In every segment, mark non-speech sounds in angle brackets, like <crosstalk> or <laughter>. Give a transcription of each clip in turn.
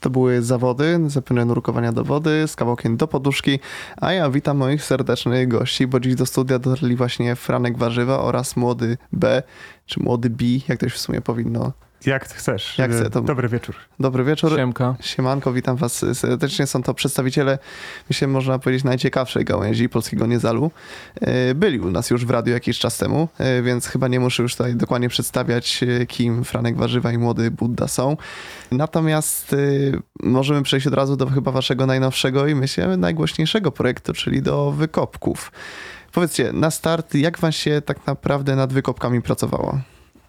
To były zawody, zapewne nurkowania do wody, z kawałkiem do poduszki, a ja witam moich serdecznych gości, bo dziś do studia dotarli właśnie Franek Warzywa oraz młody B, czy młody B, jak to się w sumie powinno. Jak chcesz. Jak chcę, to- Dobry wieczór. Dobry wieczór. Siemka. Siemanko, witam was serdecznie. Są to przedstawiciele, myślę, można powiedzieć, najciekawszej gałęzi polskiego Niezalu. E, Byli u nas już w radiu jakiś czas temu, e, więc chyba nie muszę już tutaj dokładnie przedstawiać, e, kim Franek Warzywa i młody Budda są. Natomiast możemy przejść od razu do chyba waszego najnowszego i myślę najgłośniejszego projektu, czyli do wykopków. Powiedzcie, na start, jak wam się tak naprawdę nad wykopkami pracowało?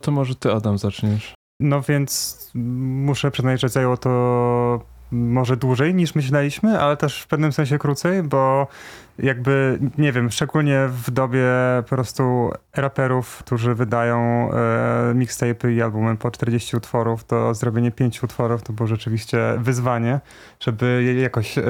To może ty, Adam, zaczniesz. No więc muszę przyznać, że zajęło to może dłużej niż myśleliśmy, ale też w pewnym sensie krócej, bo jakby, nie wiem, szczególnie w dobie po prostu raperów, którzy wydają e, mixtape'y i albumy po 40 utworów, to zrobienie 5 utworów to było rzeczywiście wyzwanie, żeby jakoś e,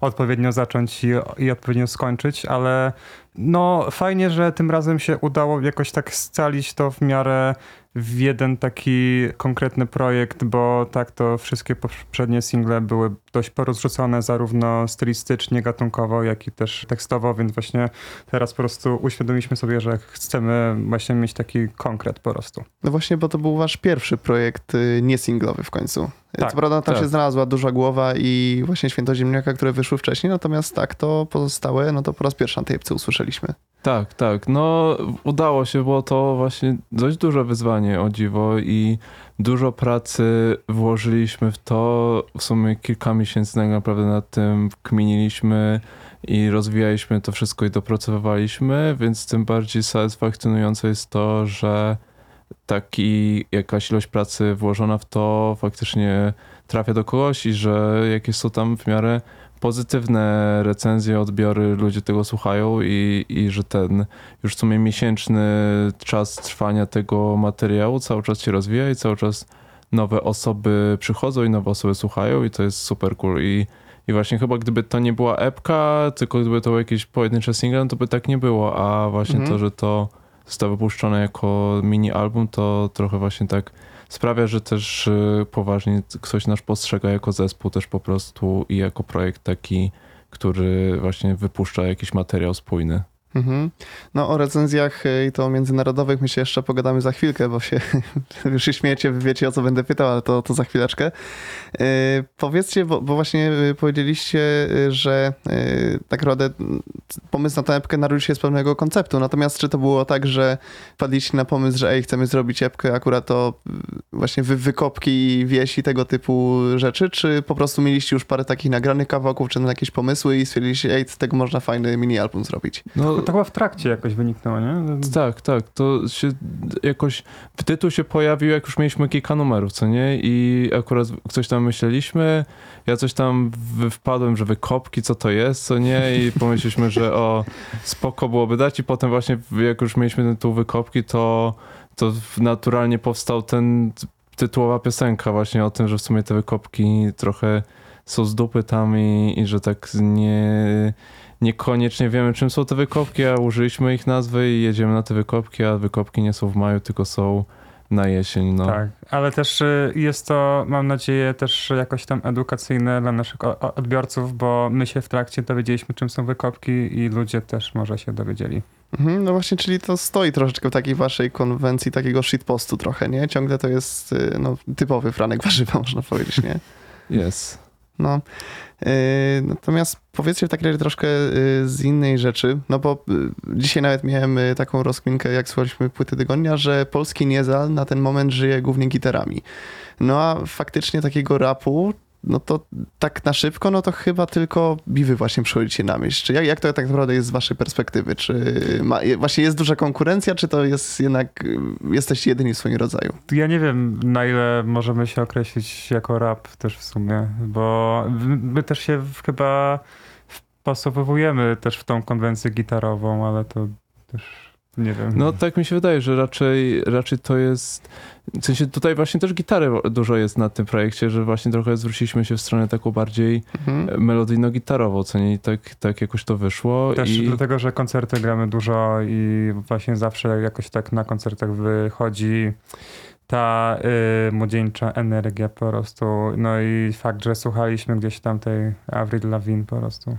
odpowiednio zacząć i, i odpowiednio skończyć, ale no fajnie, że tym razem się udało jakoś tak scalić to w miarę w jeden taki konkretny projekt, bo tak to wszystkie poprzednie single były dość porozrzucone zarówno stylistycznie, gatunkowo, jak i też tekstowo, więc właśnie teraz po prostu uświadomiliśmy sobie, że chcemy właśnie mieć taki konkret po prostu. No właśnie, bo to był wasz pierwszy projekt y, niesinglowy w końcu. Tak, Co prawda tam tak. się znalazła duża głowa i właśnie Świętoziemniaka, które wyszły wcześniej, natomiast tak, to pozostałe, no to po raz pierwszy na tej epce usłyszeliśmy. Tak, tak. No, udało się, było to właśnie dość duże wyzwanie, o dziwo, i dużo pracy włożyliśmy w to. W sumie kilka miesięcy tak naprawdę nad tym kminiliśmy i rozwijaliśmy to wszystko i dopracowywaliśmy, więc tym bardziej satysfakcjonujące jest to, że taki jakaś ilość pracy włożona w to faktycznie trafia do kogoś i że jakieś są tam w miarę pozytywne recenzje, odbiory, ludzie tego słuchają i, i że ten już w sumie miesięczny czas trwania tego materiału cały czas się rozwija i cały czas nowe osoby przychodzą i nowe osoby słuchają i to jest super cool. I, i właśnie chyba gdyby to nie była epka, tylko gdyby to był jakieś pojedyncze single, no to by tak nie było, a właśnie Mhm. to, że to zostało wypuszczone jako mini album, to trochę właśnie tak sprawia, że też y, poważnie ktoś nas postrzega jako zespół też po prostu i jako projekt taki, który właśnie wypuszcza jakiś materiał spójny. Mhm. No o recenzjach y, i to międzynarodowych my się jeszcze pogadamy za chwilkę, bo się <laughs> już się śmiejecie, wy wiecie o co będę pytał, ale to, to za chwileczkę. Yy, powiedzcie, bo, bo właśnie y, powiedzieliście, że tak naprawdę pomysł na tę epkę narodził się z pewnego konceptu, natomiast czy to było tak, że padliście na pomysł, że ej, chcemy zrobić epkę akurat o y, właśnie wy, wykopki, wieś i tego typu rzeczy, czy po prostu mieliście już parę takich nagranych kawałków, czy na jakieś pomysły i stwierdziliście, ej, z tego można fajny mini album zrobić? No, To chyba w trakcie jakoś wyniknęło, nie? Tak, tak. To się jakoś w tytuł się pojawił, jak już mieliśmy kilka numerów, co nie? I akurat coś tam myśleliśmy. Ja coś tam wpadłem, że wykopki, co to jest, co nie? I <laughs> pomyśleliśmy, że o, spoko byłoby dać. I potem właśnie, jak już mieliśmy ten tytuł wykopki, to, to naturalnie powstał ten tytułowa piosenka właśnie o tym, że w sumie te wykopki trochę są z dupy tam i, i że tak nie niekoniecznie wiemy, czym są te wykopki, a użyliśmy ich nazwy i jedziemy na te wykopki, a wykopki nie są w maju, tylko są na jesień. No. Tak, ale też y, jest to, mam nadzieję, też jakoś tam edukacyjne dla naszych odbiorców, bo my się w trakcie dowiedzieliśmy, czym są wykopki i ludzie też może się dowiedzieli. Mhm, no właśnie, czyli to stoi troszeczkę w takiej waszej konwencji takiego shitpostu trochę, nie? Ciągle to jest y, no, typowy Franek Warzywa, <laughs> można powiedzieć, nie? Jest. No. Yy, natomiast powiedzcie w takim razie troszkę yy, z innej rzeczy, no bo yy, dzisiaj nawet miałem taką rozkminkę, jak słuchaliśmy płyty tygodnia, że polski niezal na ten moment żyje głównie gitarami. No a faktycznie takiego rapu, no to tak na szybko, no to chyba tylko biwy właśnie przychodzicie na myśl. Czy jak, jak to tak naprawdę jest z waszej perspektywy? Czy ma, właśnie jest duża konkurencja, czy to jest jednak, jesteście jedyni w swoim rodzaju? Ja nie wiem, na ile możemy się określić jako rap też w sumie, bo my też się chyba wpasowujemy też w tą konwencję gitarową, ale to też nie wiem. No tak mi się wydaje, że raczej, raczej to jest. W sensie tutaj właśnie też gitary dużo jest na tym projekcie, że właśnie trochę zwróciliśmy się w stronę taką bardziej Mhm. melodyjno-gitarową, co nie? I tak, tak jakoś to wyszło. Też i... dlatego, że koncerty gramy dużo i właśnie zawsze jakoś tak na koncertach wychodzi ta y, młodzieńcza energia po prostu. No i fakt, że słuchaliśmy gdzieś tam tej Avril Lavigne po prostu.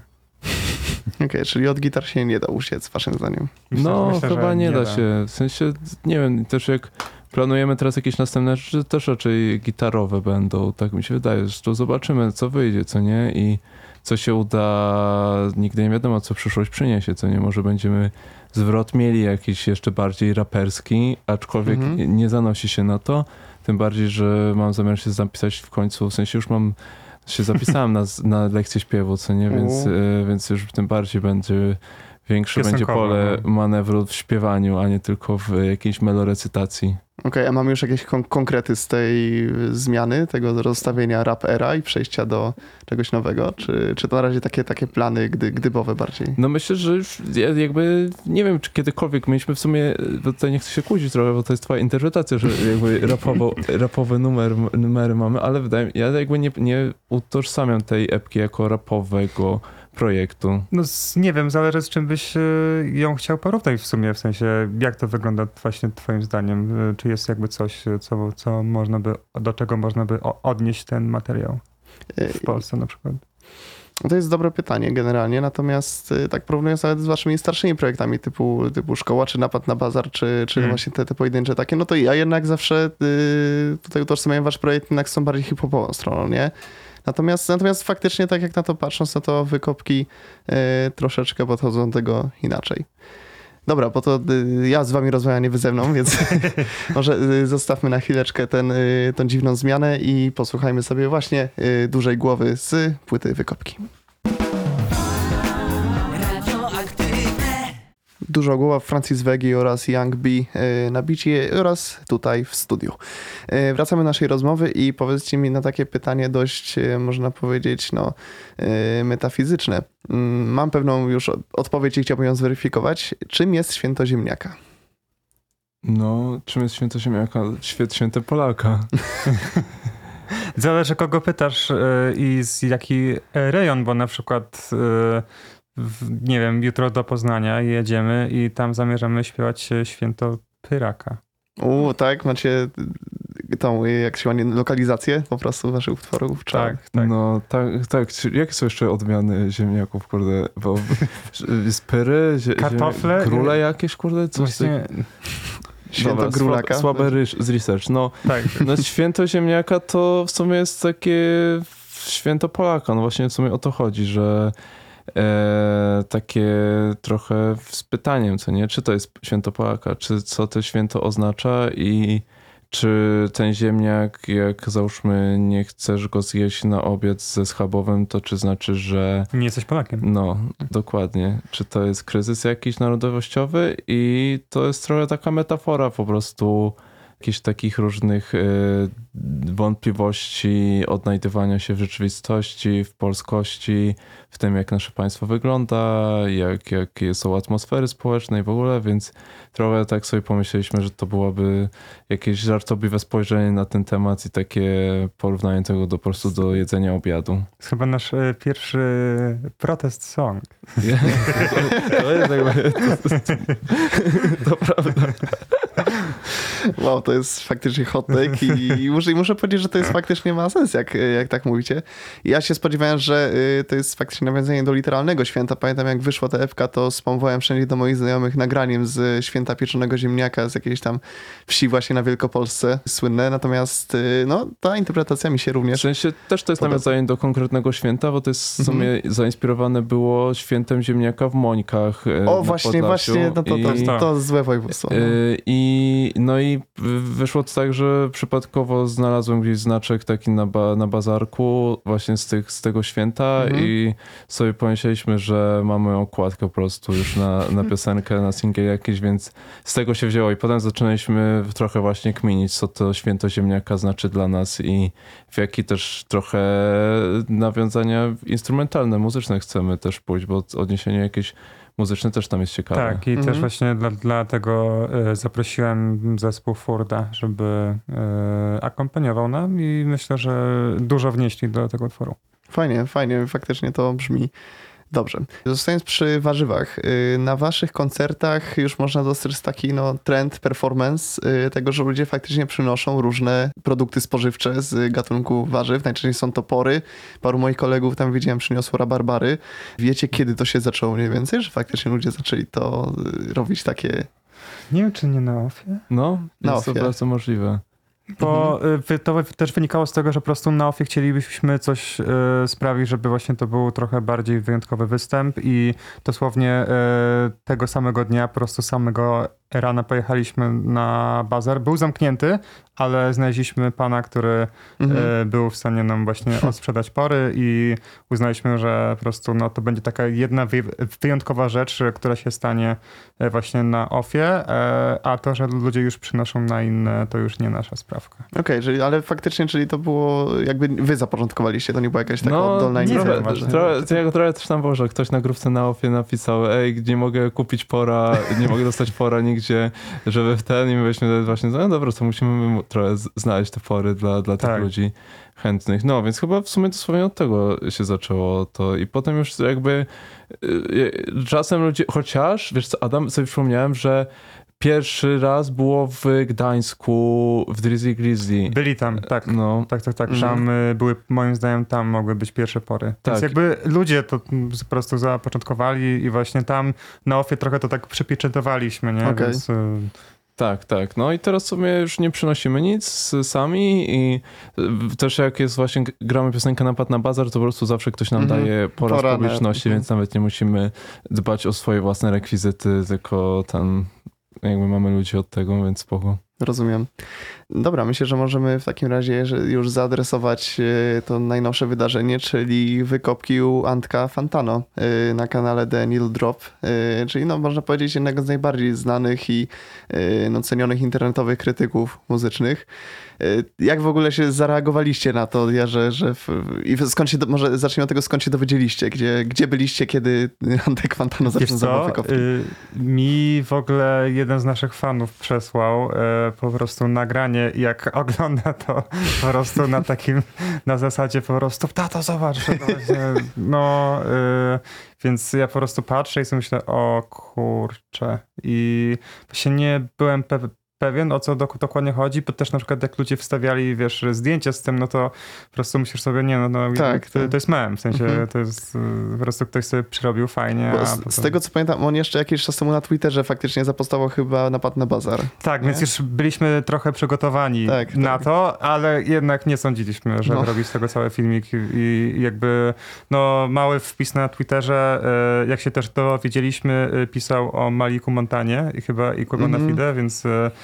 Okej, czyli od gitar się nie da uciec, waszym zdaniem. Myślę- no, myślę, chyba nie, da się. W sensie, nie wiem, też jak planujemy teraz jakieś następne rzeczy, też raczej gitarowe będą, tak mi się wydaje. Zresztą zobaczymy, co wyjdzie, co nie i co się uda. Nigdy nie wiadomo, co przyszłość przyniesie, co nie. Może będziemy zwrot mieli jakiś jeszcze bardziej raperski, aczkolwiek Mhm. nie- nie zanosi się na to. Tym bardziej, że mam zamiar się zapisać w końcu, w sensie już mam, się zapisałem na, na lekcję śpiewu, co nie, więc, U. e, więc już tym bardziej będzie większe będzie pole no. manewru w śpiewaniu, a nie tylko w jakiejś melorecytacji. Okej, a mamy już jakieś kon- konkrety z tej zmiany, tego rozstawienia rap era i przejścia do czegoś nowego? Czy, czy to na razie takie, takie plany gdy, gdybowe bardziej? No myślę, że już ja jakby nie wiem, czy kiedykolwiek mieliśmy w sumie, bo tutaj nie chcę się kłócić trochę, bo to jest twoja interpretacja, że jakby <laughs> rapowo, rapowe numer, numery mamy, ale wydaje mi ja jakby nie, nie utożsamiam tej epki jako rapowego projektu. No z, nie wiem, zależy z czym byś y, ją chciał porównać w sumie, w sensie jak to wygląda właśnie twoim zdaniem? Y, Czy jest jakby coś, y, co, co można by, do czego można by odnieść ten materiał w Polsce na przykład? To jest dobre pytanie generalnie, natomiast tak porównując nawet z waszymi starszymi projektami typu, typu Szkoła, czy Napad na Bazar, czy, czy Mm. właśnie te, te pojedyncze takie, no to ja jednak zawsze y, tutaj utożsamiam wasz projekt jednak z tą bardziej hip-hopową stroną, nie? Natomiast, natomiast faktycznie tak jak na to patrząc, no to wykopki y, troszeczkę podchodzą do tego inaczej. Dobra, bo to y, ja z wami rozmawiam, nie wy ze mną, <laughs> więc <laughs> może y, zostawmy na chwileczkę ten, tą dziwną zmianę i posłuchajmy sobie właśnie dużej głowy z płyty Wykopki. Dużo głowa Francis Wegi oraz Young B y, na bicie oraz tutaj w studiu. Y, Wracamy do naszej rozmowy i powiedzcie mi na takie pytanie dość, y, można powiedzieć, no, metafizyczne. Mm, Mam pewną już od- odpowiedź i chciałbym ją zweryfikować. Czym jest święto ziemniaka? No, czym jest święto ziemniaka? Święt, święte Polaka. <laughs> Zależy kogo pytasz i z jaki rejon, bo na przykład y, w, nie wiem, jutro do Poznania jedziemy i tam zamierzamy śpiewać y, święto Pyraka. U, tak, macie y, tą, y, jak się ładnie, lokalizację po prostu waszych utworów? Czy... Tak, tak. No, tak, tak. Jakie są jeszcze odmiany ziemniaków, kurde? Bo z pyry, zie, Kartofle? Króle jakieś, kurde? Coś Właśnie, Święto Dobra, grulaka? Słabe, słabe ryż, z research. No, tak. no, święto ziemniaka to w sumie jest takie święto Polaka. No właśnie w sumie o to chodzi, że e, takie trochę z pytaniem, co nie? Czy to jest święto Polaka? Czy co to święto oznacza i czy ten ziemniak, jak załóżmy nie chcesz go zjeść na obiad ze schabowym, to czy znaczy, że Nie jesteś Polakiem. no, dokładnie. Czy to jest kryzys jakiś narodowościowy i to jest trochę taka metafora po prostu jakichś takich różnych y, wątpliwości, odnajdywania się w rzeczywistości, w polskości, w tym jak nasze państwo wygląda, jak, jakie są atmosfery społeczne i w ogóle, więc trochę tak sobie pomyśleliśmy, że to byłoby jakieś żartobliwe spojrzenie na ten temat i takie porównanie tego do, po prostu do jedzenia obiadu. To jest chyba nasz y, pierwszy protest song. <laughs> To jest jakby... <laughs> To, to prawda. Wow, to jest faktycznie hot take i, muszę, muszę powiedzieć, że to jest faktycznie ma sens, jak, jak tak mówicie. Ja się spodziewałem, że y, to jest faktycznie nawiązanie do literalnego święta. Pamiętam, jak wyszła ta epka, to spamowałem wszędzie do moich znajomych nagraniem z święta pieczonego ziemniaka z jakiejś tam wsi właśnie na Wielkopolsce, słynne. Natomiast y, no, ta interpretacja mi się W również... sensie też to jest Podoba. nawiązanie do konkretnego święta, bo to jest w sumie zainspirowane było świętem ziemniaka w Mońkach e, O, właśnie, Podlasiu. właśnie, no to, to, I- to, to złe województwo. no. Y, I no i wyszło to tak, że przypadkowo znalazłem gdzieś znaczek taki na, ba, na bazarku właśnie z, tych, z tego święta Mhm. i sobie pomyśleliśmy, że mamy okładkę po prostu już na, na <laughs> piosenkę, na singiel jakiś, więc z tego się wzięło i potem zaczynaliśmy trochę właśnie kminić, co to święto ziemniaka znaczy dla nas i w jaki też trochę nawiązania instrumentalne, muzyczne chcemy też pójść, bo odniesienie jakieś muzyczne też tam jest ciekawe. Tak, i Mhm. też właśnie dla, dlatego y, zaprosiłem zespół Furda, żeby y, akompaniował nam i myślę, że dużo wnieśli do tego utworu. Fajnie, fajnie, faktycznie to brzmi. Dobrze. Zostając przy warzywach, y, na waszych koncertach już można dostrzec taki no, trend, performance y, tego, że ludzie faktycznie przynoszą różne produkty spożywcze z gatunku warzyw. Najczęściej są to pory. Paru moich kolegów tam widziałem przyniosło rabarbary. Wiecie, kiedy to się zaczęło mniej więcej, że faktycznie ludzie zaczęli to y, robić takie... Nie wiem, czy nie na ofie. No, Na jest to ofie. bardzo możliwe. Bo y, wy- to też wynikało z tego, że po prostu na ofie chcielibyśmy coś y, sprawić, żeby właśnie to był trochę bardziej wyjątkowy występ i dosłownie y, tego samego dnia, po prostu samego rana pojechaliśmy na bazar. Był zamknięty, ale znaleźliśmy pana, który Mhm. y, był w stanie nam właśnie <laughs> odsprzedać pory i uznaliśmy, że po prostu no, to będzie taka jedna wy- wyjątkowa rzecz, która się stanie y, właśnie na ofie, y, a to, że ludzie już przynoszą na inne, to już nie nasza sprawka. Okej, czyli ale faktycznie, czyli to było jakby wy zapropontowaliście, to nie była jakaś taka No, oddolna nie inicjatywa. wiem, trochę, właśnie. trochę, to jak trochę też tam było, że ktoś na grupce na ofie napisał, ej, nie mogę kupić pora, nie mogę dostać pora nigdzie, żeby w ten i my byliśmy właśnie, no dobra, to musimy my trochę znaleźć te pory dla, dla tych Tak. ludzi chętnych. No, więc chyba w sumie dosłownie od tego się zaczęło to i potem już jakby y, y, czasem ludzie, chociaż, wiesz co, Adam, sobie przypomniałem, że pierwszy raz było w Gdańsku, w Drizzy Grizzly. Byli tam, tak. No, Tak, tak, tak. Mhm. Tam y, były, moim zdaniem, tam mogły być pierwsze pory. Więc Tak. jakby ludzie to mm, po prostu zapoczątkowali i właśnie tam na ofie trochę to tak przypieczętowaliśmy, nie? Okej. Więc, y, Tak, tak. No i teraz sobie już nie przynosimy nic sami i y, też jak jest właśnie gramy piosenkę Napad na bazar, to po prostu zawsze ktoś nam Mhm. daje poraz Pora na- publiczności, mhm. więc nawet nie musimy dbać o swoje własne rekwizyty, tylko tam jakby mamy ludzi od tego, więc spoko. Rozumiem. Dobra, myślę, że możemy w takim razie już zaadresować e, to najnowsze wydarzenie, czyli wykopki u Antka Fantano e, na kanale The Needle Drop, e, czyli no można powiedzieć jednego z najbardziej znanych i no, cenionych internetowych krytyków muzycznych. E, Jak w ogóle się zareagowaliście na to, ja, że, że w, i skąd się, do, może zacznijmy od tego, skąd się dowiedzieliście, gdzie, gdzie byliście, kiedy <laughs> Antek Fantano zaczął wykopki? y, mi w ogóle jeden z naszych fanów przesłał y, po prostu nagranie, jak <laughs> ogląda to po prostu na takim, na zasadzie po prostu, tato zobacz, to właśnie, no, y, więc ja po prostu patrzę i sobie myślę, o kurczę i właśnie nie byłem pe- pewien, o co dok- dokładnie chodzi, bo też na przykład jak ludzie wstawiali, wiesz, zdjęcia z tym, no to po prostu myślisz sobie, nie, no, no Tak, to, tak. to jest mem, w sensie Mhm. to jest y, po prostu ktoś sobie przyrobił fajnie, z, potem... z tego co pamiętam, on jeszcze jakiś czas temu na Twitterze faktycznie zapostował chyba napad na bazar. Tak, Nie? więc już byliśmy trochę przygotowani Tak, na tak. to, ale jednak nie sądziliśmy, że No. robić z tego cały filmik i jakby no mały wpis na Twitterze, e, jak się też dowiedzieliśmy, e, pisał o Maliku Montanie i chyba i Kugo Mhm. Fide, więc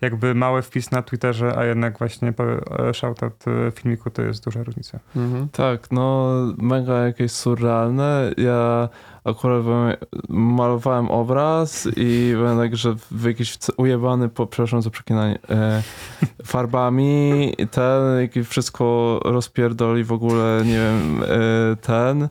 jakby mały wpis na Twitterze, a jednak właśnie po- e, shoutout e, filmiku to jest duża różnica. Mhm. Tak, no mega jakieś surrealne. Ja akurat byłem, malowałem obraz i byłem tak, że w jakiś ujebany, po, przepraszam za przeklinanie, e, farbami, ten, jakie wszystko rozpierdoli w ogóle, nie wiem, e, ten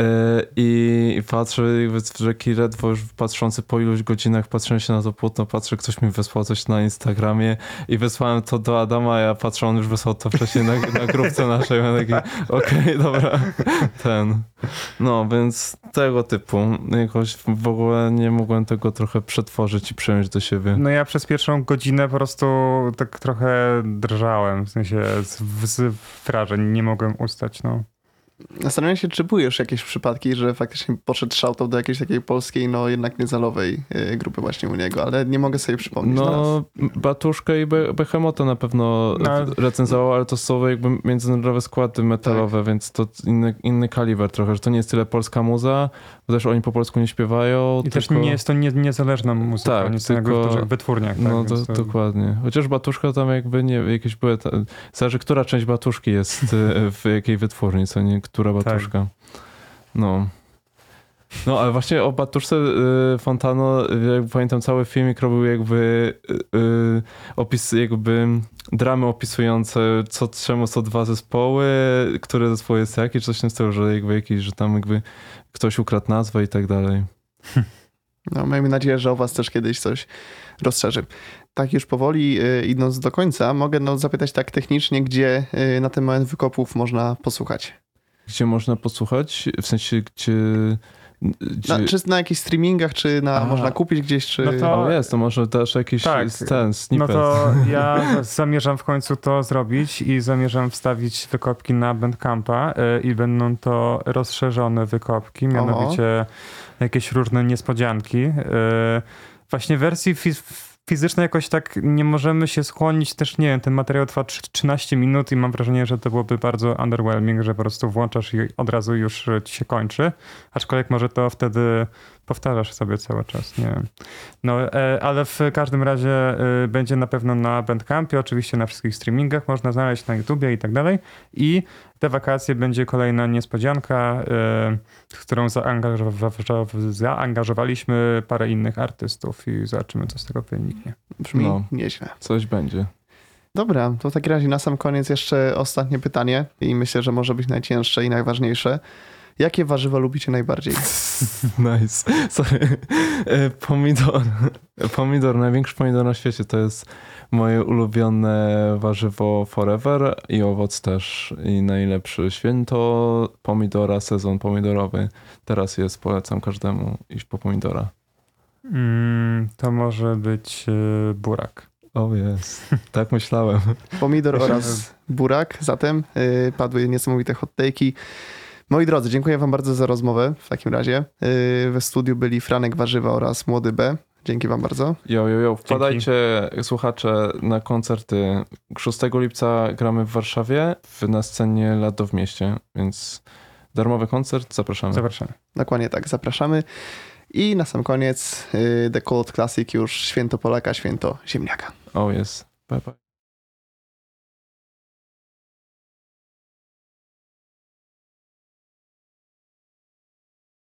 e, i, i patrzę, jakby, że ledwo już patrzący po iluś godzinach patrzę się na to płótno, patrzę, ktoś mi wysłał coś na Instagramie i wysłałem to do Adama, a ja patrzę, on już wysłał to wcześniej na, na grupce naszej, ja taki, <laughs> okej, dobra, ten. No, więc tego typu. Jakoś w ogóle nie mogłem tego trochę przetworzyć i przejąć do siebie. No ja przez pierwszą godzinę po prostu tak trochę drżałem, w sensie z, z wrażeń, nie mogłem ustać, no. Zastanawiam się, czy były już jakieś przypadki, że faktycznie poszedł shoutout do jakiejś takiej polskiej, no jednak niezalowej y, grupy właśnie u niego, ale nie mogę sobie przypomnieć teraz. No, Batuszkę i Be- Behemota na pewno No. recenzował, ale to są jakby międzynarodowe składy metalowe, Tak. więc to inny, inny kaliber trochę, że to nie jest tyle polska muza, bo też oni po polsku nie śpiewają. I też tylko... nie jest to nie, niezależna muzyka, Tak, są jakby tylko- w dużych wytwórniach. Tak, No więc to- dokładnie. Chociaż Batuszka tam jakby nie, jakieś były, ta, zależy która część Batuszki jest e, w jakiej wytwórni, co nie, która Tak. Batuszka. No. No, ale właśnie o Batuszce y, Fontano, jak pamiętam, cały filmik robił jakby y, y, opis, jakby dramy opisujące, co czemu są dwa zespoły, które zespoły jest jakie, czy coś w tym stylu, że jakby jakiś, że tam jakby ktoś ukradł nazwę i tak dalej. No, miejmy nadzieję, że o was też kiedyś coś rozszerzy. Tak już powoli idąc do końca, mogę no, zapytać tak technicznie, gdzie na ten moment wykopów można posłuchać. Gdzie można posłuchać? W sensie, gdzie... gdzie... Na, czy na jakichś streamingach, czy na, można kupić gdzieś, czy... No to- O jest, to może też jakiś Tak. ten No snippet. to <laughs> ja zamierzam w końcu to zrobić i zamierzam wstawić wykopki na Bandcampa y, i będą to rozszerzone wykopki, mianowicie jakieś różne niespodzianki. Y, Właśnie wersji fiz- fizycznej jakoś tak nie możemy się skłonić, też nie wiem, ten materiał trwa tr- 13 minut i mam wrażenie, że to byłoby bardzo underwhelming, że po prostu włączasz i od razu już y, ci się kończy, aczkolwiek może to wtedy powtarzasz sobie cały czas, nie wiem. No, e, ale w każdym razie e, będzie na pewno na Bandcampie, oczywiście na wszystkich streamingach, można znaleźć na YouTubie i tak dalej. I te wakacje będzie kolejna niespodzianka, e, w którą zaangażowa- zaangażowaliśmy parę innych artystów i zobaczymy, co z tego wyniknie. Brzmi No. nieźle. Coś będzie. Dobra, to w takim razie na sam koniec jeszcze ostatnie pytanie i myślę, że może być najcięższe i najważniejsze. Jakie warzywa lubicie najbardziej? <laughs> Nice. Sorry. E, Pomidor. Pomidor, największy pomidor na świecie to jest moje ulubione warzywo forever i owoc też. I najlepszy święto pomidora, sezon pomidorowy. Teraz jest, polecam każdemu iść po pomidora. Mm, to może być e, burak. O jest. Tak myślałem. Pomidor <laughs> oraz burak. Zatem y, padły niesamowite hot take'i. Moi drodzy, dziękuję wam bardzo za rozmowę w takim razie. Y, we studiu byli Franek Warzywa oraz Młody B. Dzięki wam bardzo. Jo, jo, jo. Wpadajcie, słuchacze, na koncerty. 6 lipca gramy w Warszawie w, na scenie Lato w mieście, więc darmowy koncert, zapraszamy. Zapraszamy. Dokładnie tak, zapraszamy. I na sam koniec y, The Cold Classic już święto Polaka, święto ziemniaka. O jest. Bye bye.